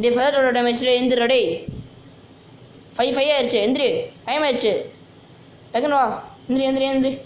டே ஃபெதரோட டேமேஜில் எந்திரா டேய் five five ஆயிடுச்சு எந்திரி. டைம் ஆயிடுச்சு. டக்குன்னு வா. எந்திரி எந்திரி எந்திரி.